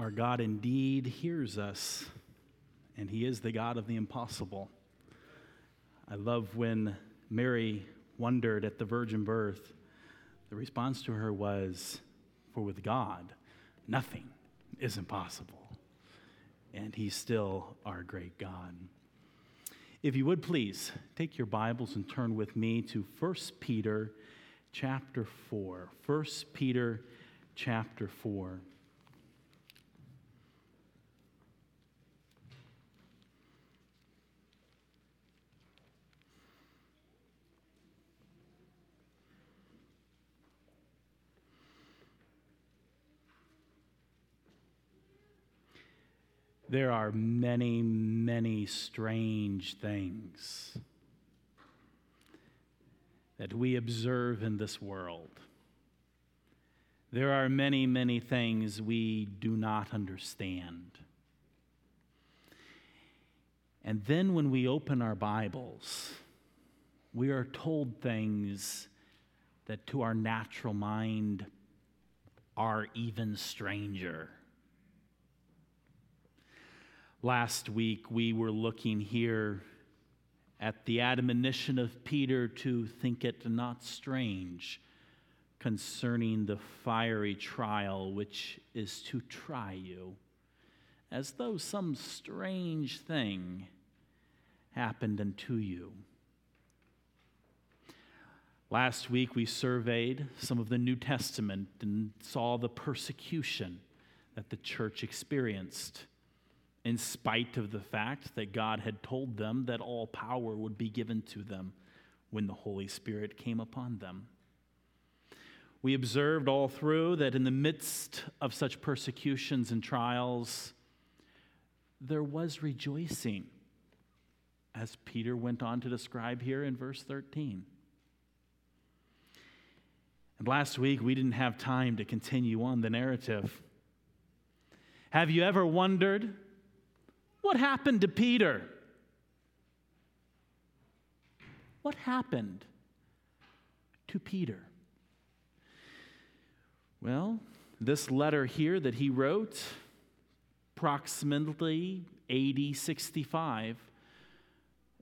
Our God indeed hears us, and He is the God of the impossible. I love when Mary wondered at the virgin birth. The response to her was, For with God, nothing is impossible. And He's still our great God. If you would please take your Bibles and turn with me to 1 Peter chapter 4. 1 Peter chapter 4. There are many, many strange things that we observe in this world. There are many, many things we do not understand. And then when we open our Bibles, we are told things that to our natural mind are even stranger. Last week, we were looking here at the admonition of Peter to think it not strange concerning the fiery trial which is to try you, as though some strange thing happened unto you. Last week, we surveyed some of the New Testament and saw the persecution that the church experienced in spite of the fact that God had told them that all power would be given to them when the Holy Spirit came upon them. We observed all through that in the midst of such persecutions and trials, there was rejoicing, as Peter went on to describe here in verse 13. And last week, we didn't have time to continue on the narrative. Have you ever wondered? What happened to Peter? What happened to Peter? Well, this letter here that he wrote, approximately AD 65,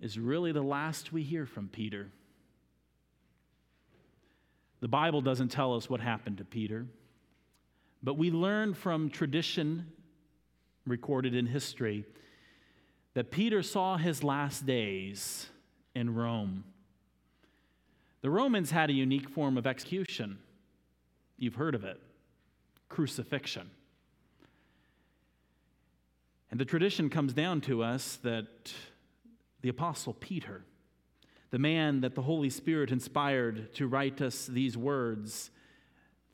is really the last we hear from Peter. The Bible doesn't tell us what happened to Peter, but we learn from tradition recorded in history that Peter saw his last days in Rome. The Romans had a unique form of execution. You've heard of it crucifixion. And the tradition comes down to us that the Apostle Peter, the man that the Holy Spirit inspired to write us these words,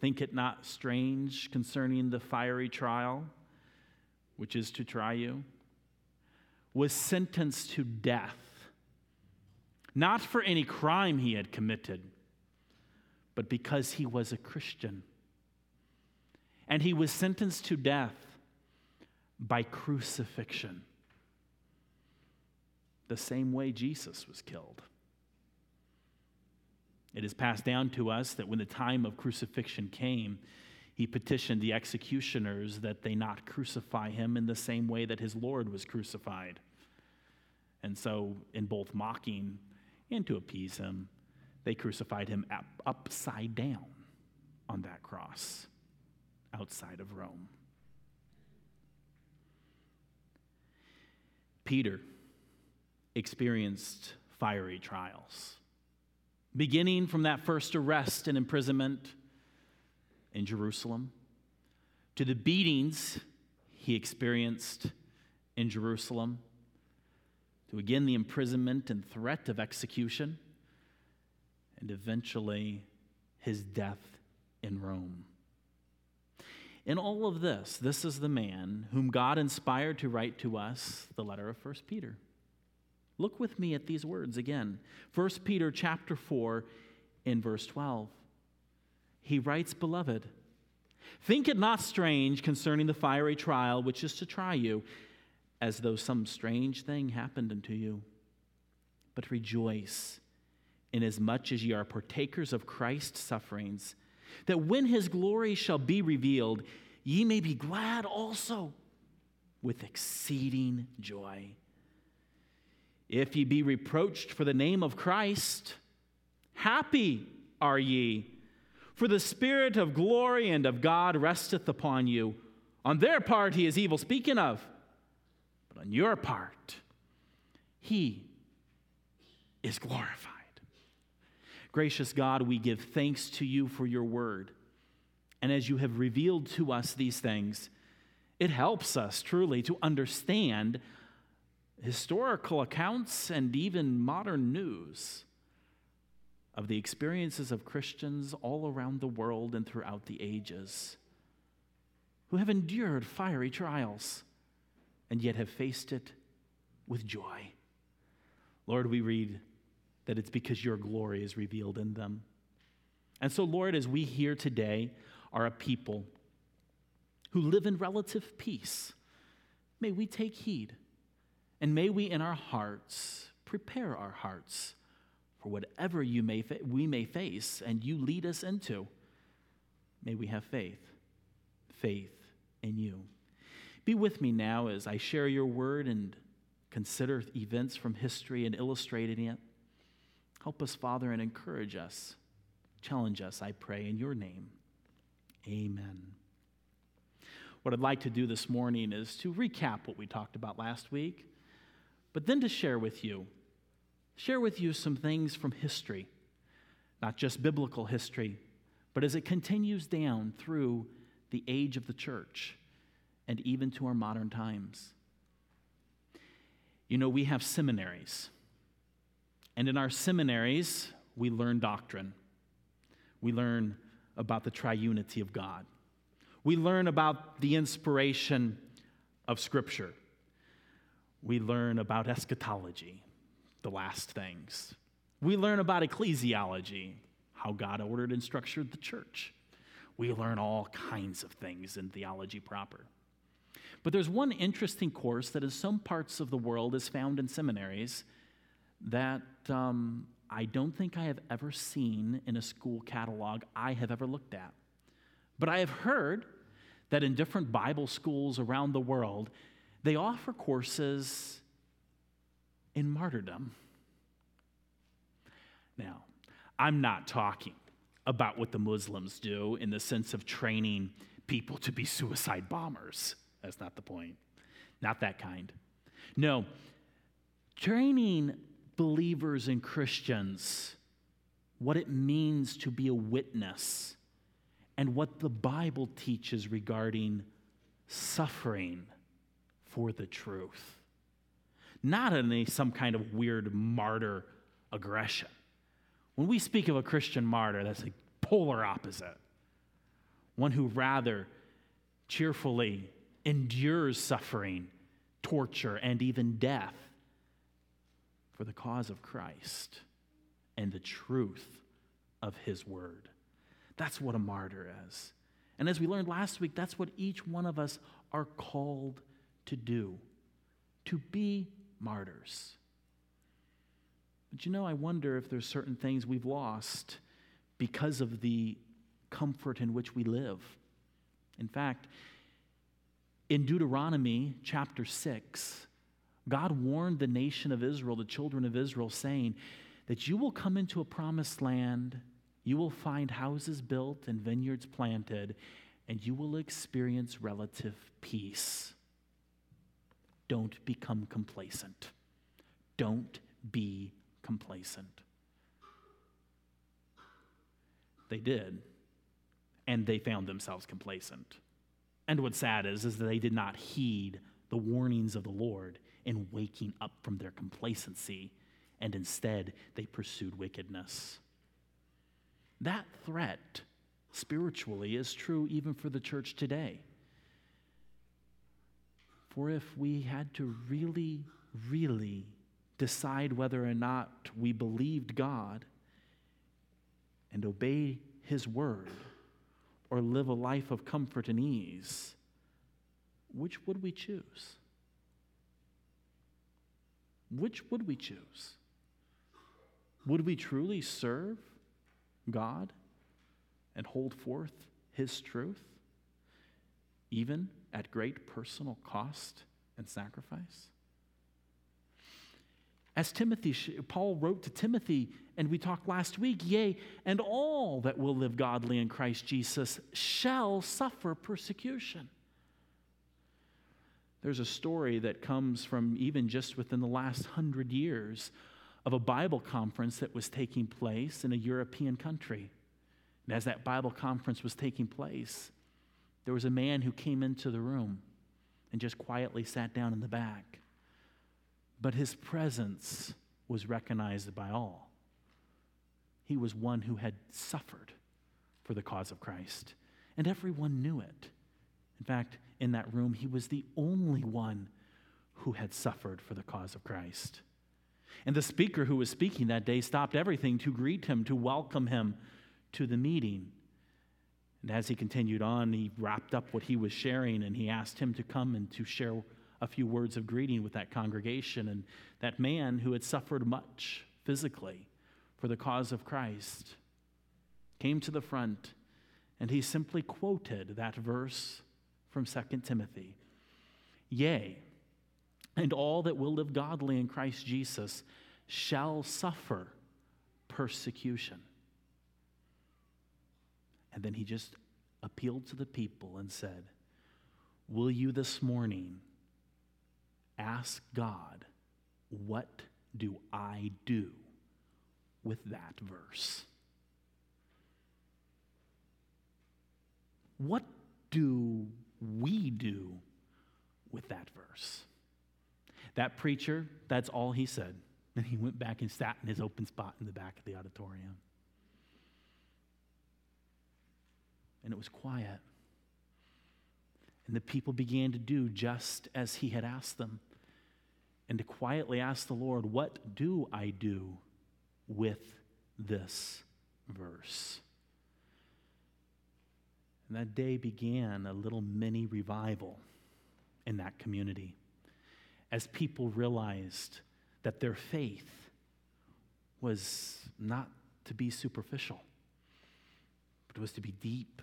think it not strange concerning the fiery trial, which is to try you was sentenced to death, not for any crime he had committed, but because he was a Christian. And he was sentenced to death by crucifixion, the same way Jesus was killed. It is passed down to us that when the time of crucifixion came, he petitioned the executioners that they not crucify him in the same way that his Lord was crucified. And so, in both mocking and to appease him, they crucified him up, upside down on that cross outside of Rome. Peter experienced fiery trials, beginning from that first arrest and imprisonment in Jerusalem to the beatings he experienced in Jerusalem to again the imprisonment and threat of execution, and eventually his death in Rome. In all of this, this is the man whom God inspired to write to us the letter of 1 Peter. Look with me at these words again. 1 Peter chapter 4 in verse 12. He writes, Beloved, think it not strange concerning the fiery trial which is to try you as though some strange thing happened unto you. But rejoice, inasmuch as ye are partakers of Christ's sufferings, that when his glory shall be revealed, ye may be glad also with exceeding joy. If ye be reproached for the name of Christ, happy are ye, for the Spirit of glory and of God resteth upon you. On their part he is evil speaking of, but on your part he is glorified. Gracious God, we give thanks to you for your word. And as you have revealed to us these things, it helps us truly to understand historical accounts and even modern news of the experiences of Christians all around the world and throughout the ages who have endured fiery trials and yet have faced it with joy. Lord, we read that it's because your glory is revealed in them. And so, Lord, as we here today are a people who live in relative peace, may we take heed and may we in our hearts prepare our hearts whatever you may fa- we may face and you lead us into. May we have faith, faith in you. Be with me now as I share your word and consider events from history and illustrating it. Help us, Father, and encourage us. Challenge us, I pray, in your name. Amen. What I'd like to do this morning is to recap what we talked about last week, but then to share with you, share with you some things from history, not just biblical history, but as it continues down through the age of the church and even to our modern times. You know, we have seminaries. And in our seminaries, we learn doctrine. We learn about the triunity of God. We learn about the inspiration of Scripture. We learn about eschatology, the last things. We learn about ecclesiology, how God ordered and structured the church. We learn all kinds of things in theology proper. But there's one interesting course that in some parts of the world is found in seminaries that um, I don't think I have ever seen in a school catalog I have ever looked at. But I have heard that in different Bible schools around the world, they offer courses in martyrdom. Now, I'm not talking about what the Muslims do in the sense of training people to be suicide bombers. That's not the point. Not that kind. No, training believers and Christians what it means to be a witness and what the Bible teaches regarding suffering for the truth. Not in some kind of weird martyr aggression. When we speak of a Christian martyr, that's a polar opposite. One who rather cheerfully endures suffering, torture, and even death for the cause of Christ and the truth of his word. That's what a martyr is. And as we learned last week, that's what each one of us are called to do to be martyrs. But you know, I wonder if there's certain things we've lost because of the comfort in which we live. In fact, in Deuteronomy chapter 6, God warned the nation of Israel, the children of Israel, saying that you will come into a promised land, you will find houses built and vineyards planted, and you will experience relative peace. Don't become complacent. Don't be complacent. They did, and they found themselves complacent. And what's sad is, is that they did not heed the warnings of the Lord in waking up from their complacency, and instead they pursued wickedness. That threat, spiritually, is true even for the church today. For if we had to really, really decide whether or not we believed God and obey His word or live a life of comfort and ease, which would we choose? Which would we choose? Would we truly serve God and hold forth His truth? even at great personal cost and sacrifice? As Timothy, Paul wrote to Timothy, and we talked last week, yea, and all that will live godly in Christ Jesus shall suffer persecution. There's a story that comes from even just within the last hundred years of a Bible conference that was taking place in a European country. And as that Bible conference was taking place, there was a man who came into the room and just quietly sat down in the back. But his presence was recognized by all. He was one who had suffered for the cause of Christ, and everyone knew it. In fact, in that room, he was the only one who had suffered for the cause of Christ. And the speaker who was speaking that day stopped everything to greet him, to welcome him to the meeting. And as he continued on, he wrapped up what he was sharing and he asked him to come and to share a few words of greeting with that congregation. And that man who had suffered much physically for the cause of Christ came to the front and he simply quoted that verse from 2 Timothy Yea, and all that will live godly in Christ Jesus shall suffer persecution. And then he just appealed to the people and said, Will you this morning ask God, What do I do with that verse? What do we do with that verse? That preacher, that's all he said. Then he went back and sat in his open spot in the back of the auditorium. And it was quiet. And the people began to do just as he had asked them and to quietly ask the Lord, What do I do with this verse? And that day began a little mini revival in that community as people realized that their faith was not to be superficial, but was to be deep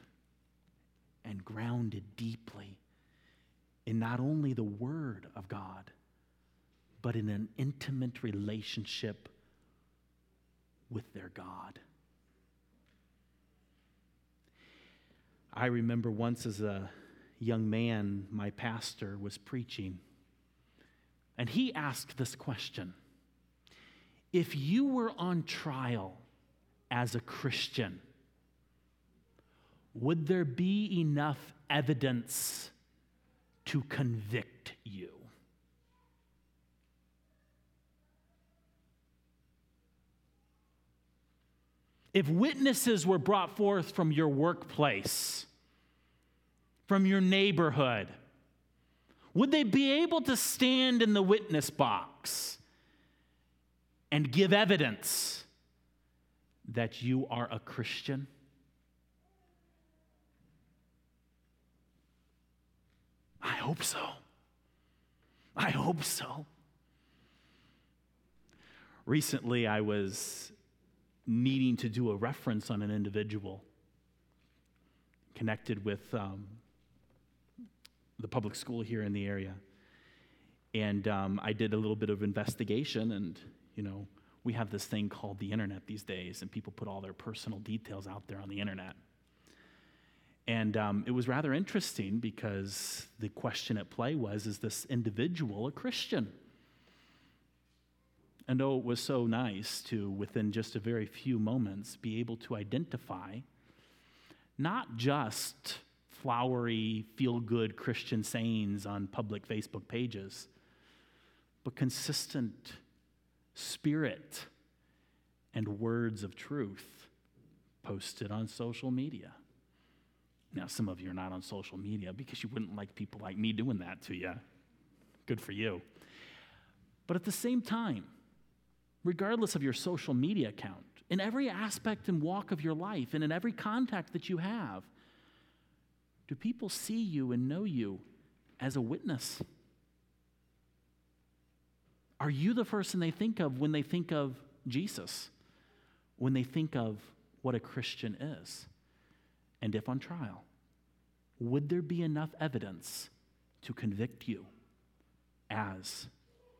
and grounded deeply in not only the Word of God, but in an intimate relationship with their God. I remember once as a young man, my pastor was preaching and he asked this question If you were on trial as a Christian, would there be enough evidence to convict you? If witnesses were brought forth from your workplace, from your neighborhood, would they be able to stand in the witness box and give evidence that you are a Christian? I hope so. I hope so. Recently, I was needing to do a reference on an individual connected with um, the public school here in the area. And um, I did a little bit of investigation, and, you know, we have this thing called the internet these days, and people put all their personal details out there on the internet. And um, it was rather interesting because the question at play was Is this individual a Christian? And oh, it was so nice to, within just a very few moments, be able to identify not just flowery, feel good Christian sayings on public Facebook pages, but consistent spirit and words of truth posted on social media. Now, some of you are not on social media because you wouldn't like people like me doing that to you. Good for you. But at the same time, regardless of your social media account, in every aspect and walk of your life and in every contact that you have, do people see you and know you as a witness? Are you the person they think of when they think of Jesus? When they think of what a Christian is? And if on trial, would there be enough evidence to convict you as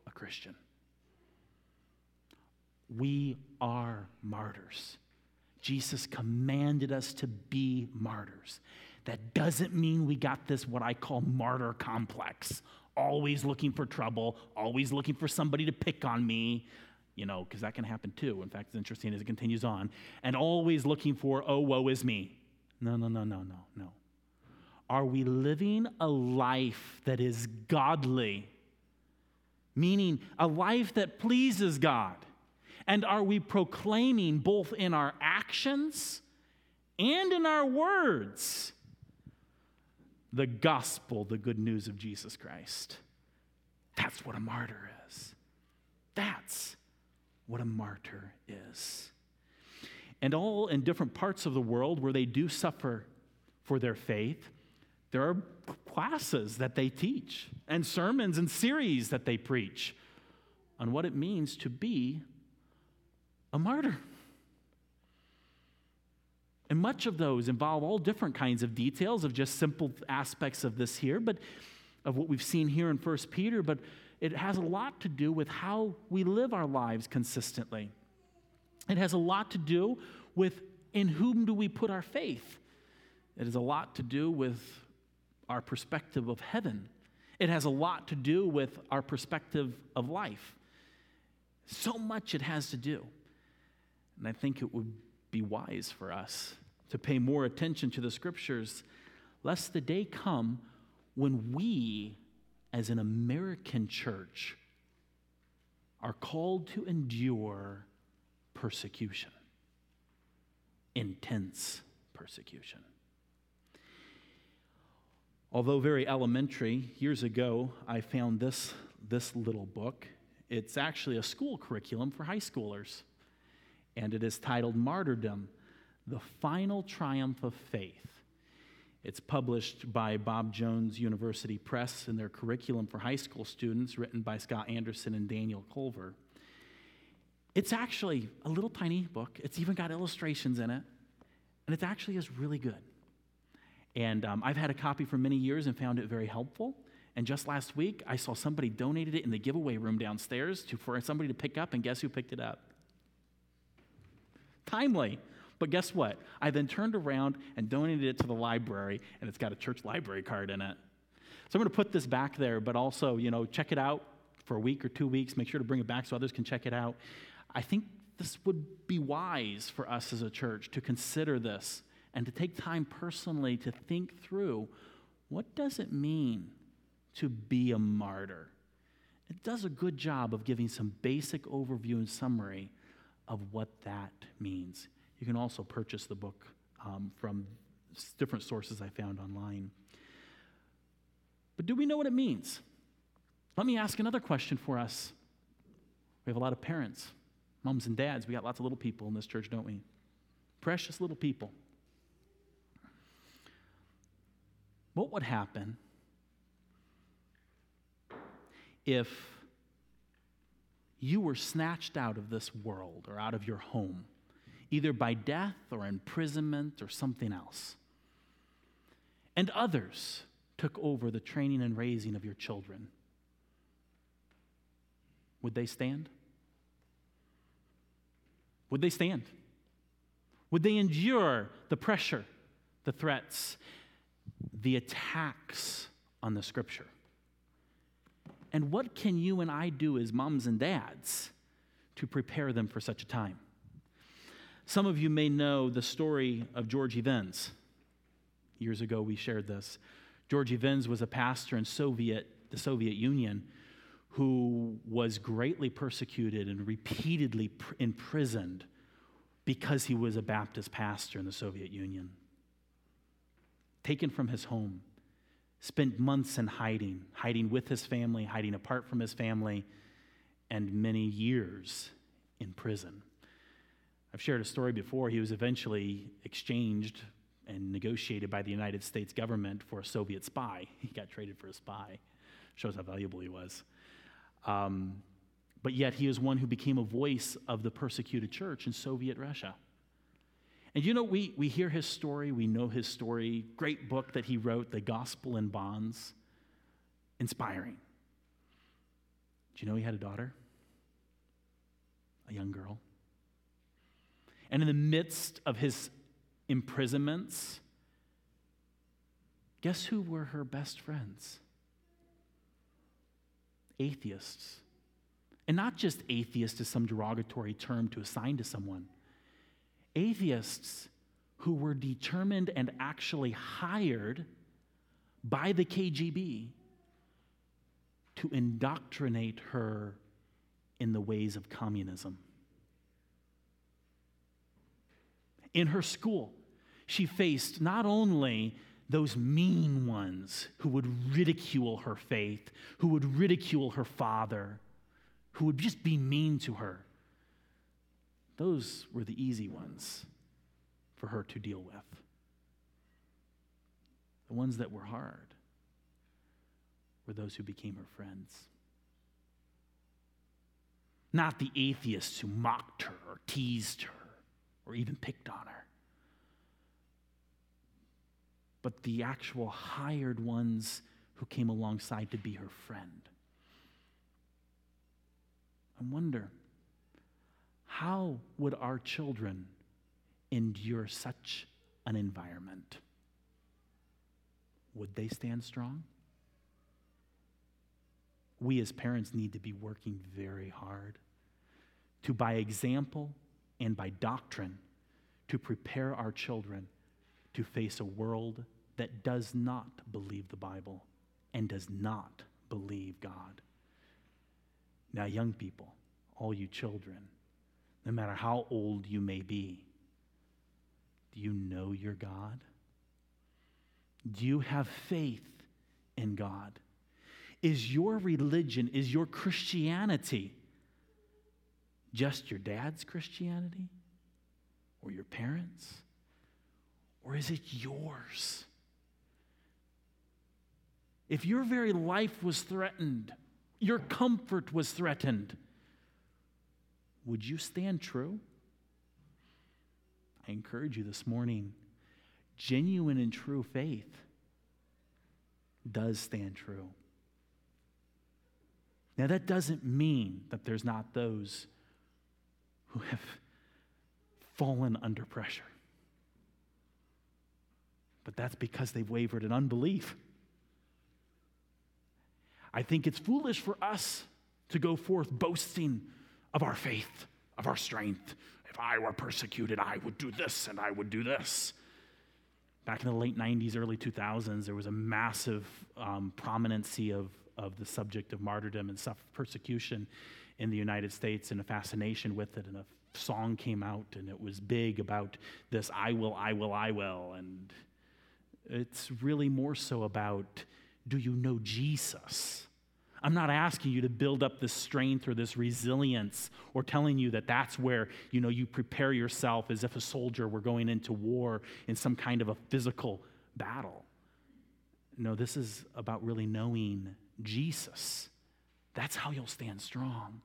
a Christian? We are martyrs. Jesus commanded us to be martyrs. That doesn't mean we got this, what I call martyr complex. Always looking for trouble, always looking for somebody to pick on me, you know, because that can happen too. In fact, it's interesting as it continues on. And always looking for, oh, woe is me. No, no, no, no, no, no. Are we living a life that is godly? Meaning a life that pleases God? And are we proclaiming both in our actions and in our words the gospel, the good news of Jesus Christ? That's what a martyr is. That's what a martyr is. And all in different parts of the world where they do suffer for their faith, there are classes that they teach and sermons and series that they preach on what it means to be a martyr. And much of those involve all different kinds of details of just simple aspects of this here, but of what we've seen here in 1 Peter, but it has a lot to do with how we live our lives consistently. It has a lot to do with in whom do we put our faith. It has a lot to do with our perspective of heaven. It has a lot to do with our perspective of life. So much it has to do. And I think it would be wise for us to pay more attention to the scriptures, lest the day come when we, as an American church, are called to endure persecution, intense persecution. Although very elementary, years ago, I found this, this little book. It's actually a school curriculum for high schoolers and it is titled Martyrdom The Final Triumph of Faith. It's published by Bob Jones University Press in their curriculum for high school students, written by Scott Anderson and Daniel Culver. It's actually a little tiny book. It's even got illustrations in it, and it actually is really good. And um, I've had a copy for many years and found it very helpful. And just last week, I saw somebody donated it in the giveaway room downstairs to, for somebody to pick up, and guess who picked it up? timely. But guess what? I then turned around and donated it to the library, and it's got a church library card in it. So I'm going to put this back there, but also, you know, check it out for a week or two weeks. Make sure to bring it back so others can check it out. I think this would be wise for us as a church to consider this and to take time personally to think through what does it mean to be a martyr? It does a good job of giving some basic overview and summary of what that means. You can also purchase the book um, from different sources I found online. But do we know what it means? Let me ask another question for us. We have a lot of parents, moms and dads. We got lots of little people in this church, don't we? Precious little people. What would happen if you were snatched out of this world or out of your home, either by death or imprisonment or something else. And others took over the training and raising of your children. Would they stand? Would they stand? Would they endure the pressure, the threats, the attacks on the scripture? And what can you and I do as moms and dads to prepare them for such a time? Some of you may know the story of George Vins. Years ago, we shared this. George Vins was a pastor in Soviet, the Soviet Union who was greatly persecuted and repeatedly pr- imprisoned because he was a Baptist pastor in the Soviet Union. Taken from his home, spent months in hiding, hiding with his family, hiding apart from his family, and many years in prison. I've shared a story before. He was eventually exchanged and negotiated by the United States government for a Soviet spy. He got traded for a spy. Shows how valuable he was. Um, but yet, he is one who became a voice of the persecuted church in Soviet Russia. And you know, we, we hear his story, we know his story. Great book that he wrote, The Gospel in Bonds. Inspiring. Do you know he had a daughter? A young girl. And in the midst of his imprisonments, guess who were her best friends? Atheists. And not just atheist as some derogatory term to assign to someone atheists who were determined and actually hired by the KGB to indoctrinate her in the ways of communism. In her school, she faced not only those mean ones who would ridicule her faith, who would ridicule her father, who would just be mean to her. Those were the easy ones for her to deal with. The ones that were hard were those who became her friends. Not the atheists who mocked her or teased her or even picked on her, but the actual hired ones who came alongside to be her friend. I wonder how would our children endure such an environment? Would they stand strong? We as parents need to be working very hard to, by example and by doctrine, to prepare our children to face a world that does not believe the Bible and does not believe God. Now, young people, all you children, no matter how old you may be, do you know your God? Do you have faith in God? Is your religion, is your Christianity just your dad's Christianity or your parents? Or is it yours? If your very life was threatened, your comfort was threatened, would you stand true? I encourage you this morning genuine and true faith does stand true. Now, that doesn't mean that there's not those who have fallen under pressure, but that's because they've wavered in unbelief. I think it's foolish for us to go forth boasting of our faith, of our strength. If I were persecuted, I would do this and I would do this. Back in the late 90s, early 2000s, there was a massive um, prominency of, of the subject of martyrdom and persecution in the United States and a fascination with it. And a song came out and it was big about this I will, I will, I will. And it's really more so about do you know Jesus? I'm not asking you to build up this strength or this resilience or telling you that that's where, you know, you prepare yourself as if a soldier were going into war in some kind of a physical battle. No, this is about really knowing Jesus. That's how you'll stand strong.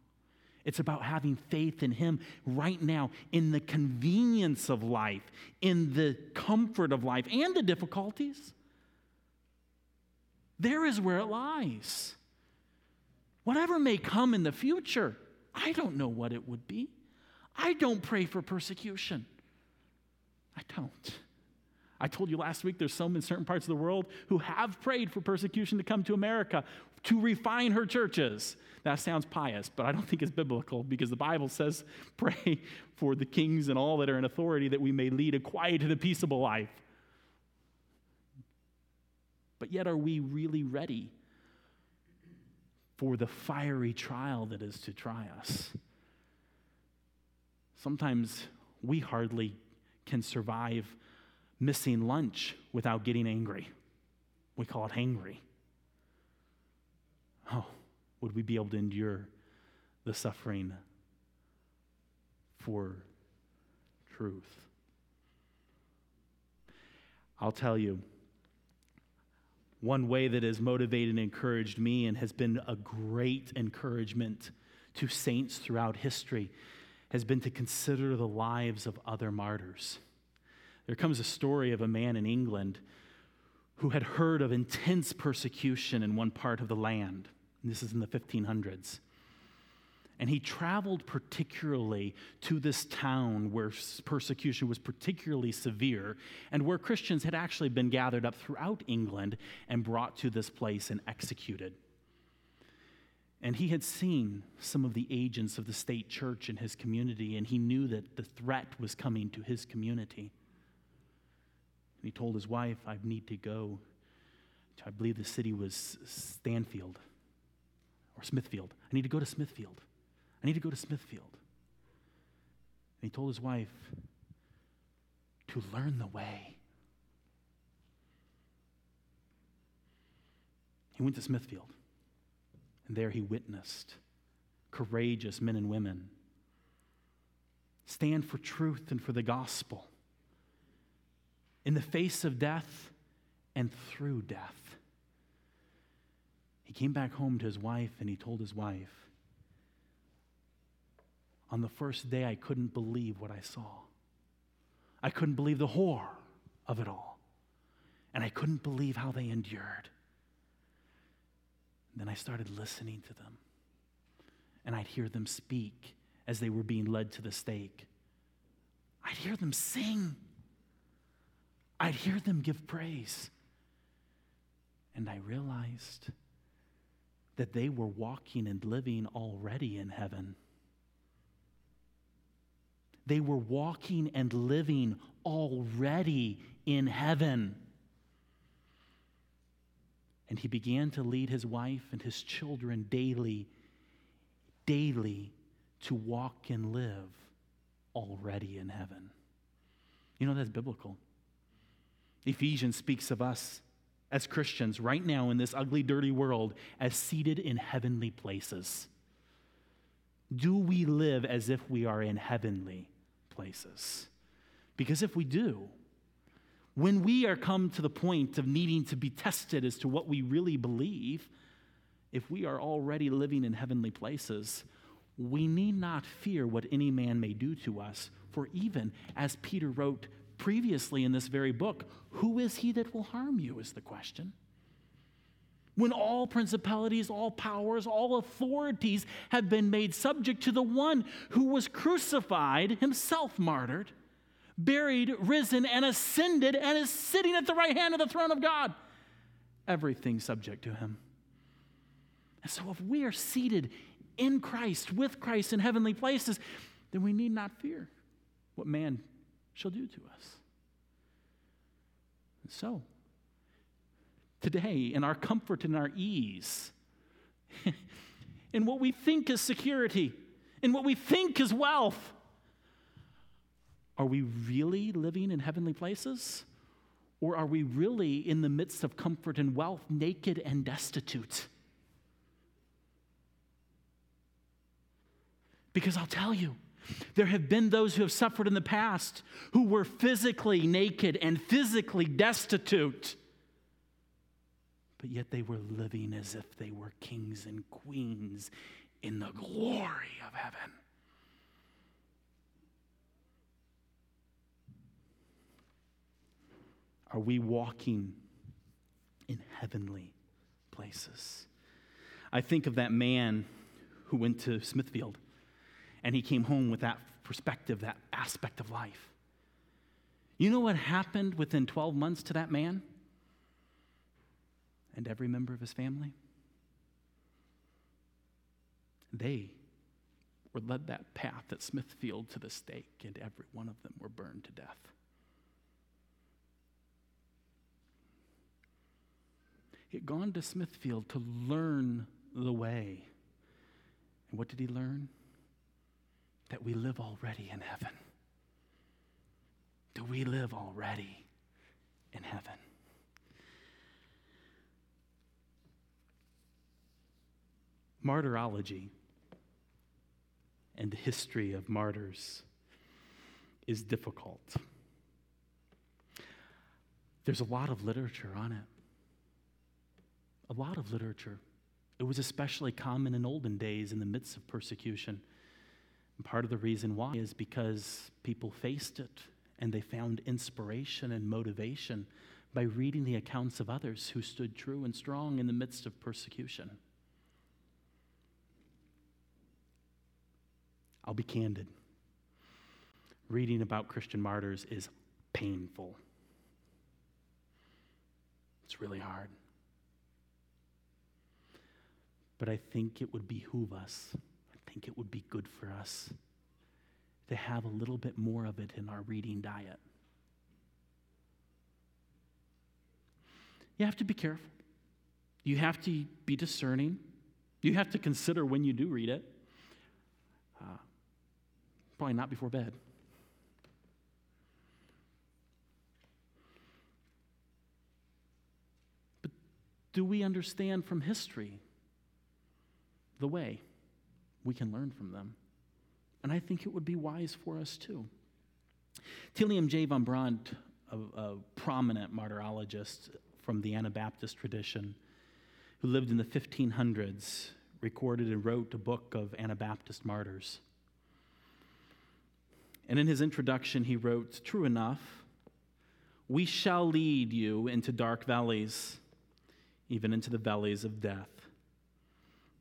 It's about having faith in Him right now in the convenience of life, in the comfort of life, and the difficulties. There is where it lies. Whatever may come in the future, I don't know what it would be. I don't pray for persecution. I don't. I told you last week there's some in certain parts of the world who have prayed for persecution to come to America to refine her churches. That sounds pious, but I don't think it's biblical because the Bible says, pray for the kings and all that are in authority that we may lead a quiet and a peaceable life. But yet, are we really ready for the fiery trial that is to try us. Sometimes we hardly can survive missing lunch without getting angry. We call it hangry. Oh, would we be able to endure the suffering for truth? I'll tell you, one way that has motivated and encouraged me and has been a great encouragement to saints throughout history has been to consider the lives of other martyrs. there comes a story of a man in England who had heard of intense persecution in one part of the land. And this is in the 1500s. And he traveled particularly to this town where persecution was particularly severe and where Christians had actually been gathered up throughout England and brought to this place and executed. And he had seen some of the agents of the state church in his community, and he knew that the threat was coming to his community. And he told his wife, I need to go to, I believe the city was Stanfield or Smithfield. I need to go to Smithfield. I need to go to Smithfield. And he told his wife to learn the way. He went to Smithfield, and there he witnessed courageous men and women stand for truth and for the gospel in the face of death and through death. He came back home to his wife and he told his wife, On the first day, I couldn't believe what I saw. I couldn't believe the horror of it all. And I couldn't believe how they endured. Then I started listening to them. And I'd hear them speak as they were being led to the stake. I'd hear them sing. I'd hear them give praise. And I realized that they were walking and living already in heaven. They were walking and living already in heaven. And he began to lead his wife and his children daily, daily to walk and live already in heaven. You know, that's biblical. Ephesians speaks of us as Christians right now in this ugly, dirty world as seated in heavenly places. Do we live as if we are in heavenly places? Because if we do, when we are come to the point of needing to be tested as to what we really believe, if we are already living in heavenly places, we need not fear what any man may do to us. For even as Peter wrote previously in this very book, who is he that will harm you? Is the question. When all principalities, all powers, all authorities have been made subject to the one who was crucified, himself martyred, buried, risen, and ascended, and is sitting at the right hand of the throne of God. Everything subject to him. And so, if we are seated in Christ, with Christ in heavenly places, then we need not fear what man shall do to us. So, today, in our comfort and our ease, in what we think is security, in what we think is wealth, are we really living in heavenly places? Or are we really in the midst of comfort and wealth, naked and destitute? Because I'll tell you, there have been those who have suffered in the past who were physically naked and physically destitute, but yet they were living as if they were kings and queens in the glory of heaven. Are we walking in heavenly places? I think of that man who went to Smithfield and he came home with that perspective, that aspect of life. You know what happened within 12 months to that man and every member of his family? They were led that path at Smithfield to the stake, and every one of them were burned to death. He had gone to Smithfield to learn the way. And what did he learn? that we live already in heaven. Do we live already in heaven? Martyrology and the history of martyrs is difficult. There's a lot of literature on it. A lot of literature. It was especially common in olden days in the midst of persecution. And part of the reason why is because people faced it and they found inspiration and motivation by reading the accounts of others who stood true and strong in the midst of persecution. I'll be candid. Reading about Christian martyrs is painful. It's really hard. But I think it would behoove us, I think it would be good for us to have a little bit more of it in our reading diet. You have to be careful. You have to be discerning. You have to consider when you do read it. Probably not before bed. But do we understand from history the way we can learn from them? And I think it would be wise for us too. Thieleman J. Van Braght, a, a prominent martyrologist from the Anabaptist tradition, who lived in the 1500s, recorded and wrote a book of Anabaptist martyrs. And in his introduction, he wrote, True enough, we shall lead you into dark valleys, even into the valleys of death,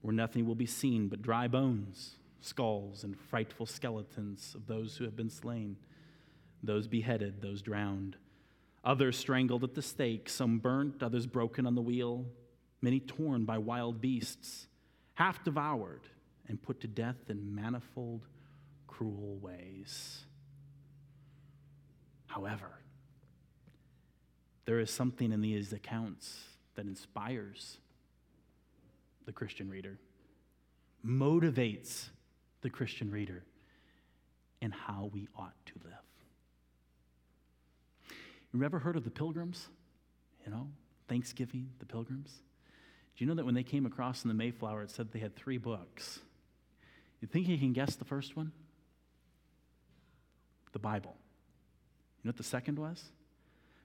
where nothing will be seen but dry bones skulls and frightful skeletons of those who have been slain, those beheaded, those drowned, others strangled at the stake, some burnt, others broken on the wheel, many torn by wild beasts, half devoured and put to death in manifold cruel ways. However, there is something in these accounts that inspires the Christian reader, motivates the Christian reader in how we ought to live. You ever heard of the pilgrims? You know, Thanksgiving, the pilgrims? Do you know that when they came across in the Mayflower, it said they had three books? You think you can guess the first one? The Bible. You know what the second was?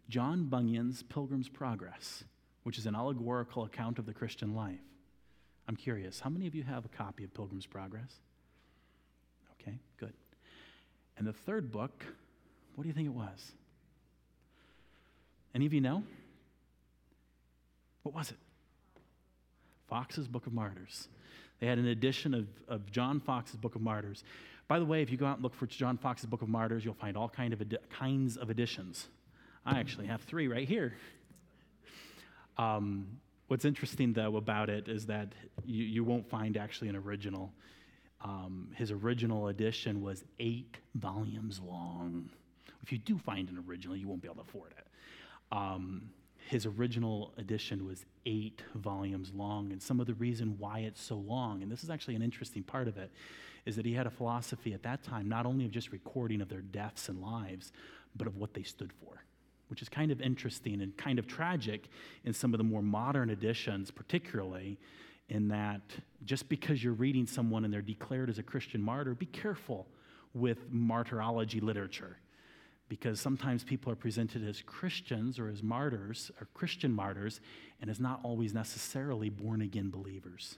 John Bunyan's Pilgrim's Progress, which is an allegorical account of the Christian life. I'm curious, how many of you have a copy of Pilgrim's Progress? Okay, good. And the third book, what do you think it was? Any of you know? What was it? Foxe's Book of Martyrs. They had an edition of, of John Foxe's Book of Martyrs. By the way, if you go out and look for John Foxe's Book of Martyrs, you'll find all kind of kinds of editions. I actually have three right here. Um, what's interesting, though, about it is that you, you won't find actually an original. Um, his original edition was eight volumes long. If you do find an original, you won't be able to afford it. Um, his original edition was eight volumes long, and some of the reason why it's so long, and this is actually an interesting part of it, is that he had a philosophy at that time not only of just recording of their deaths and lives, but of what they stood for, which is kind of interesting and kind of tragic in some of the more modern editions, particularly in that just because you're reading someone and they're declared as a Christian martyr, be careful with martyrology literature. Because sometimes people are presented as Christians or as martyrs, or Christian martyrs, and as not always necessarily born again believers.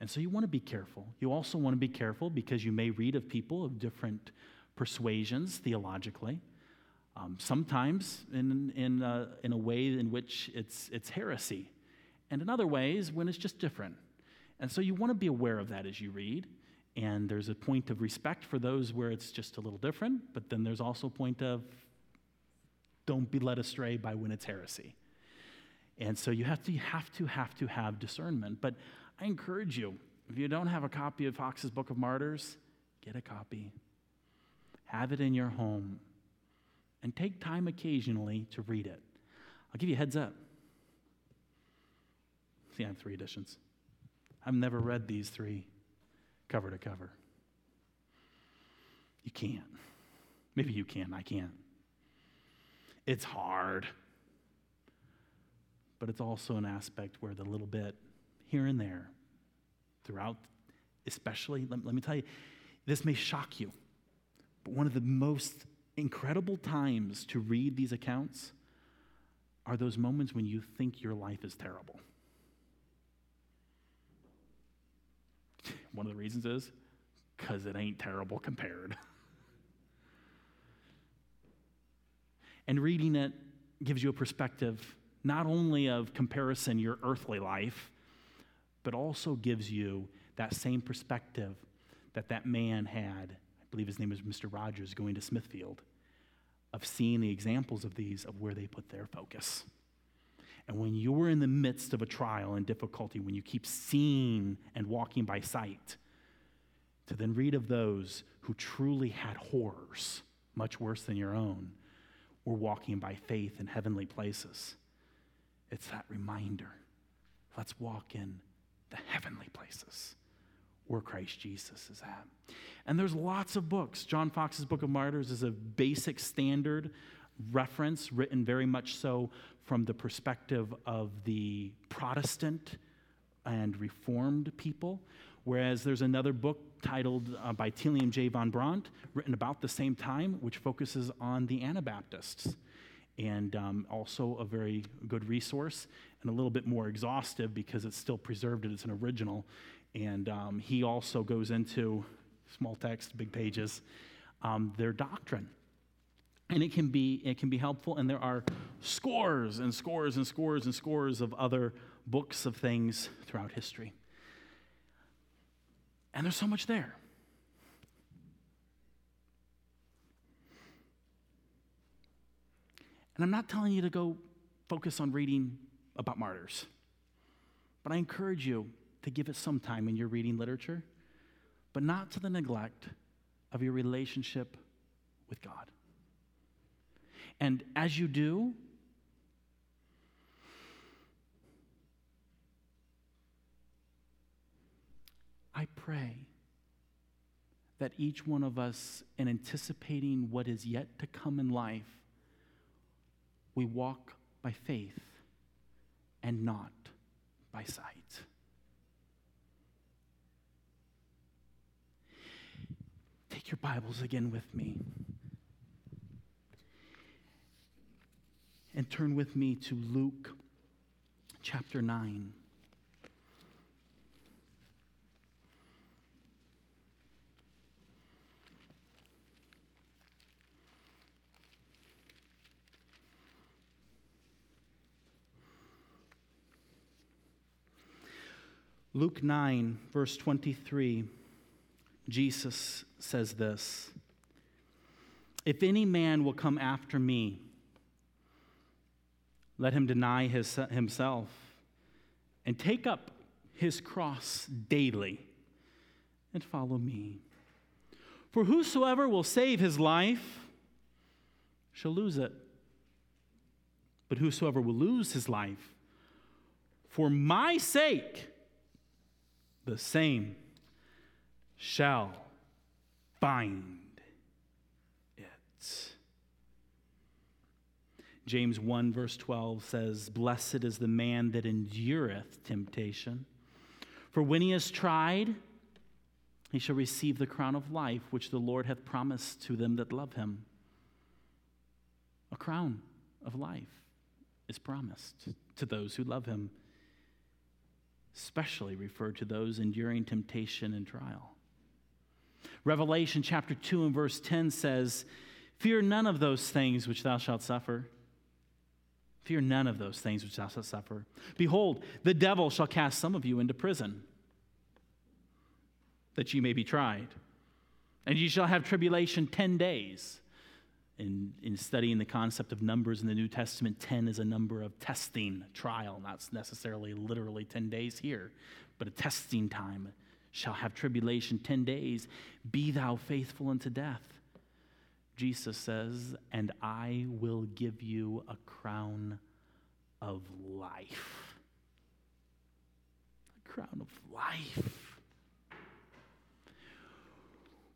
And so you want to be careful. You also want to be careful because you may read of people of different persuasions theologically. Um, sometimes in, in, uh, in a way in which it's, it's heresy and in other ways when it's just different. And so you want to be aware of that as you read. And there's a point of respect for those where it's just a little different, but then there's also a point of don't be led astray by when it's heresy. And so you have to, you have to, have to have discernment. But I encourage you, if you don't have a copy of Foxe's Book of Martyrs, get a copy. Have it in your home. And take time occasionally to read it. I'll give you a heads up. See, I have three editions. I've never read these three cover to cover. You can't. Maybe you can, I can't. It's hard. But it's also an aspect where the little bit here and there, throughout, especially, let, let me tell you, this may shock you, but one of the most incredible times to read these accounts are those moments when you think your life is terrible. One of the reasons is because it ain't terrible compared. And reading it gives you a perspective not only of comparison your earthly life, but also gives you that same perspective that that man had. I believe his name is Mr. Rogers going to Smithfield, of seeing the examples of these, of where they put their focus. And when you're in the midst of a trial and difficulty, when you keep seeing and walking by sight, to then read of those who truly had horrors, much worse than your own, were walking by faith in heavenly places. It's that reminder. Let's walk in the heavenly places where Christ Jesus is at. And there's lots of books. John Foxe's Book of Martyrs is a basic standard reference, written very much so from the perspective of the Protestant and Reformed people. Whereas there's another book titled uh, by Thieleman J. Van Braght, written about the same time, which focuses on the Anabaptists. And um, also a very good resource and a little bit more exhaustive because it's still preserved it's an original. And um, he also goes into small text, big pages, um, their doctrine. And it can, be, it can be helpful, and there are scores and scores and scores and scores of other books of things throughout history. And there's so much there. And I'm not telling you to go focus on reading about martyrs, but I encourage you to give it some time in your reading literature, but not to the neglect of your relationship with God. And as you do, I pray that each one of us, in anticipating what is yet to come in life, we walk by faith and not by sight. Take your Bibles again with me and turn with me to Luke chapter 9. Luke 9, verse 23, Jesus says this If any man will come after me, let him deny his, himself and take up his cross daily and follow me. For whosoever will save his life shall lose it. But whosoever will lose his life for my sake, the same shall find it. James 1, verse 12 says, Blessed is the man that endureth temptation. For when he is tried, he shall receive the crown of life which the Lord hath promised to them that love him. A crown of life is promised to those who love him especially referred to those enduring temptation and trial. Revelation chapter 2 and verse 10 says, Fear none of those things which thou shalt suffer. Fear none of those things which thou shalt suffer. Behold, the devil shall cast some of you into prison, that ye may be tried. And ye shall have tribulation ten days in, in studying the concept of numbers in the New Testament, 10 is a number of testing, trial, not necessarily literally 10 days here, but a testing time. Shall have tribulation 10 days. Be thou faithful unto death. Jesus says, and I will give you a crown of life. A crown of life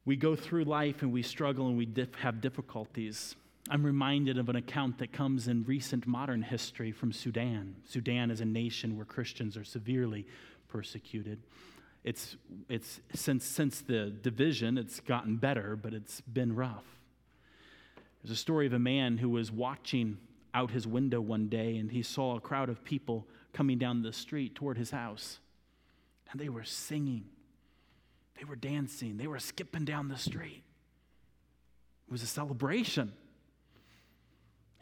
we go through life and we struggle and we dif- have difficulties. I'm reminded of an account that comes in recent modern history from Sudan. Sudan is a nation where Christians are severely persecuted. It's, it's since, since the division, it's gotten better, but it's been rough. There's a story of a man who was watching out his window one day and he saw a crowd of people coming down the street toward his house. And they were singing they were dancing, they were skipping down the street. It was a celebration.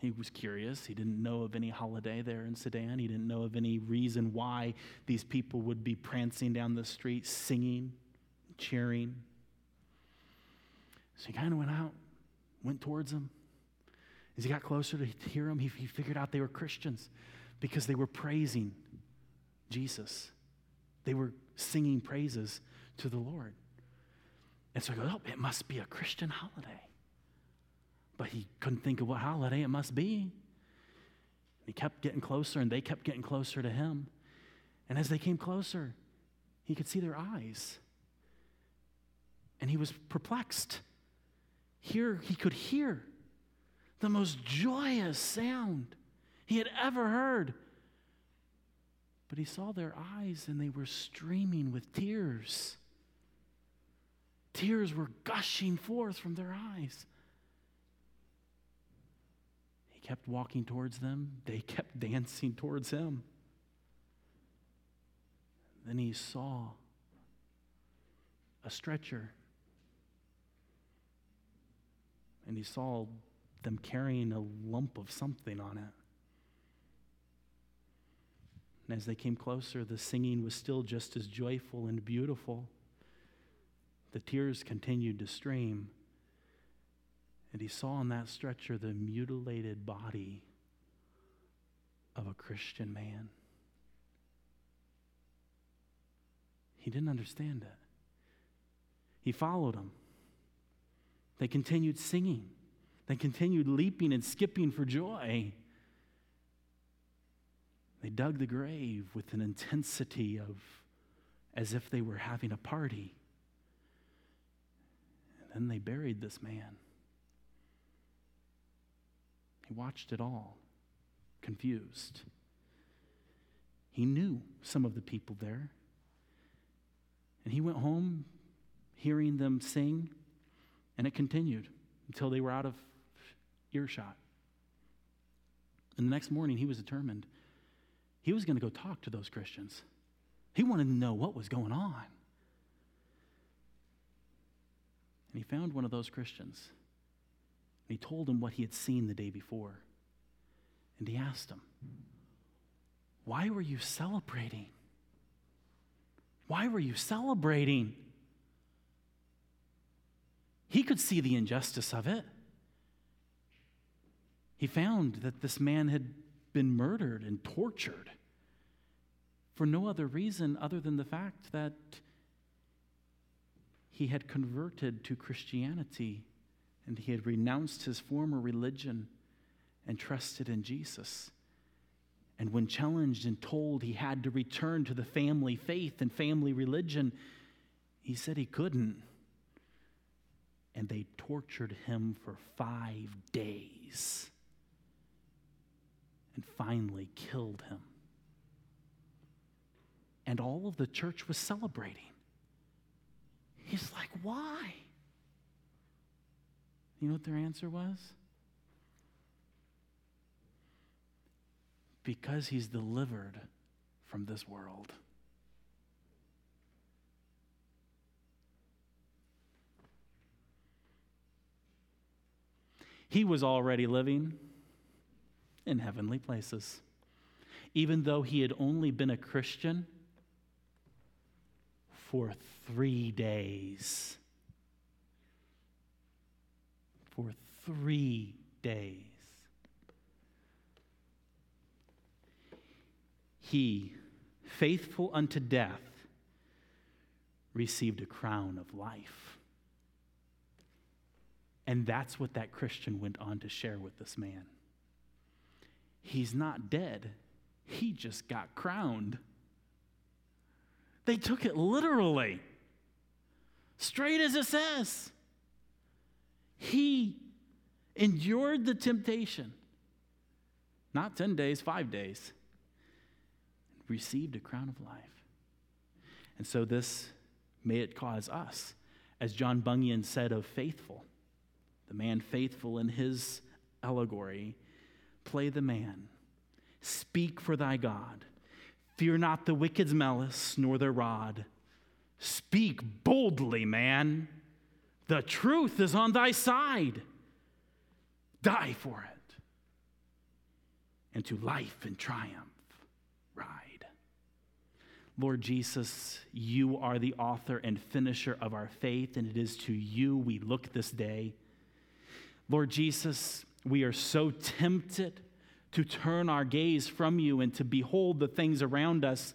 He was curious. He didn't know of any holiday there in Sudan. He didn't know of any reason why these people would be prancing down the street, singing, cheering. So he kind of went out, went towards them. As he got closer to hear them, he, he figured out they were Christians because they were praising Jesus. They were singing praises to the Lord. And so he goes, Oh, it must be a Christian holiday. But he couldn't think of what holiday it must be. He kept getting closer, and they kept getting closer to him. And as they came closer, he could see their eyes. And he was perplexed. Here, he could hear the most joyous sound he had ever heard. But he saw their eyes, and they were streaming with tears. Tears were gushing forth from their eyes He kept walking towards them, they kept dancing towards him. Then he saw a stretcher. And he saw them carrying a lump of something on it. And as they came closer, the singing was still just as joyful and beautiful. The tears continued to stream. And he saw on that stretcher the mutilated body of a Christian man. He didn't understand it. He followed him. They continued singing. They continued leaping and skipping for joy. They dug the grave with an intensity of as if they were having a party. Then they buried this man. He watched it all, confused. He knew some of the people there. And he went home hearing them sing, and it continued until they were out of earshot. And the next morning, he was determined he was going to go talk to those Christians. He wanted to know what was going on. And he found one of those Christians. And He told him what he had seen the day before. And he asked him, Why were you celebrating? Why were you celebrating? He could see the injustice of it. He found that this man had been murdered and tortured for no other reason other than the fact that he had converted to Christianity and he had renounced his former religion and trusted in Jesus. And when challenged and told he had to return to the family faith and family religion, he said he couldn't. And they tortured him for five days and finally killed him. And all of the church was celebrating. He's like, why? You know what their answer was? Because he's delivered from this world. He was already living in heavenly places. Even though he had only been a Christian for three days. for three days. He, faithful unto death, received a crown of life. And that's what that Christian went on to share with this man. He's not dead, he just got crowned. They took it literally, straight as it says. He endured the temptation, not 10 days, five days, received a crown of life. And so, this may it cause us, as John Bunyan said of faithful, the man faithful in his allegory, play the man, speak for thy God, fear not the wicked's malice nor their rod. Speak boldly, man. The truth is on thy side. Die for it. and to life and triumph ride. Lord Jesus, you are the author and finisher of our faith, and it is to you we look this day. Lord Jesus, we are so tempted to turn our gaze from you and to behold the things around us.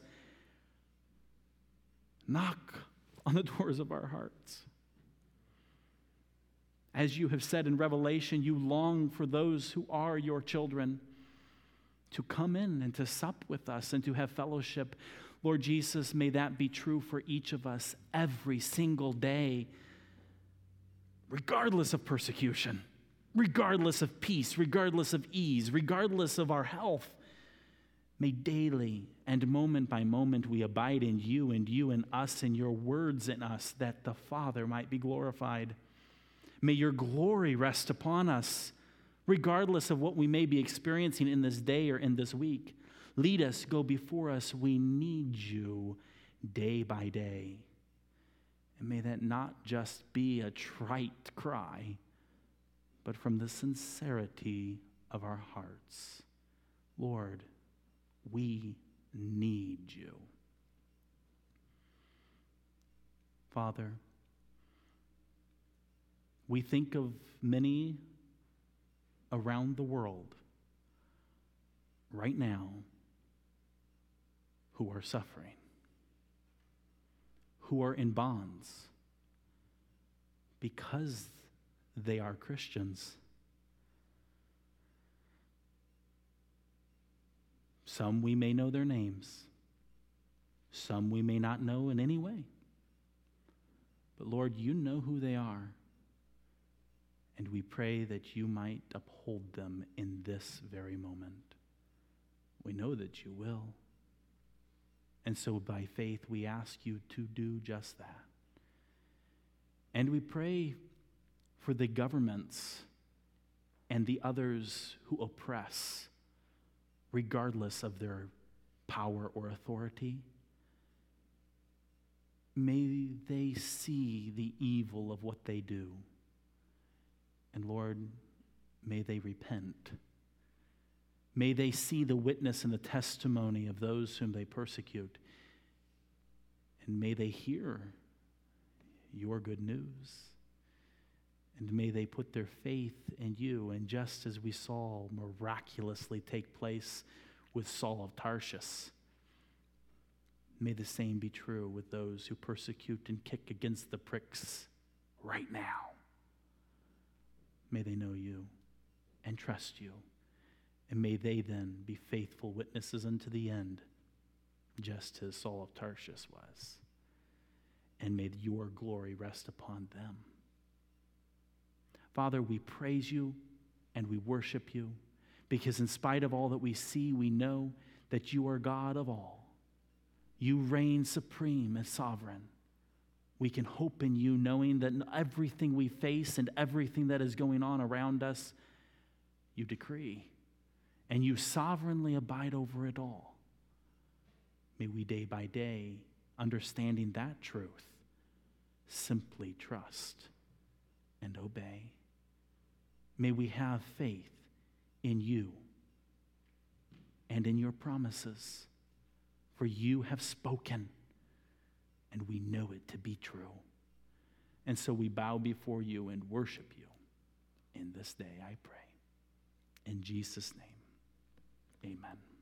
Knock on the doors of our hearts. As you have said in Revelation, you long for those who are your children to come in and to sup with us and to have fellowship. Lord Jesus, may that be true for each of us every single day, regardless of persecution, regardless of peace, regardless of ease, regardless of our health. May daily and moment by moment we abide in you and you in us and your words in us that the Father might be glorified. May your glory rest upon us, regardless of what we may be experiencing in this day or in this week. Lead us, go before us. We need you day by day. And may that not just be a trite cry, but from the sincerity of our hearts. Lord, we need you. Father, we think of many around the world right now who are suffering, who are in bonds because they are Christians. Some we may know their names, some we may not know in any way. But Lord, you know who they are. And we pray that you might uphold them in this very moment. We know that you will. And so by faith, we ask you to do just that. And we pray for the governments and the others who oppress, regardless of their power or authority. May they see the evil of what they do and Lord, may they repent. May they see the witness and the testimony of those whom they persecute. And may they hear your good news. And may they put their faith in you. And just as we saw miraculously take place with Saul of Tarshish, may the same be true with those who persecute and kick against the pricks right now. May they know you and trust you. And may they then be faithful witnesses unto the end, just as Saul of Tarshish was. And may your glory rest upon them. Father, we praise you and we worship you because, in spite of all that we see, we know that you are God of all. You reign supreme and sovereign we can hope in you, knowing that in everything we face and everything that is going on around us, you decree, and you sovereignly abide over it all. May we day by day, understanding that truth, simply trust and obey. May we have faith in you and in your promises, for you have spoken and we know it to be true. And so we bow before you and worship you in this day, I pray. In Jesus' name, amen.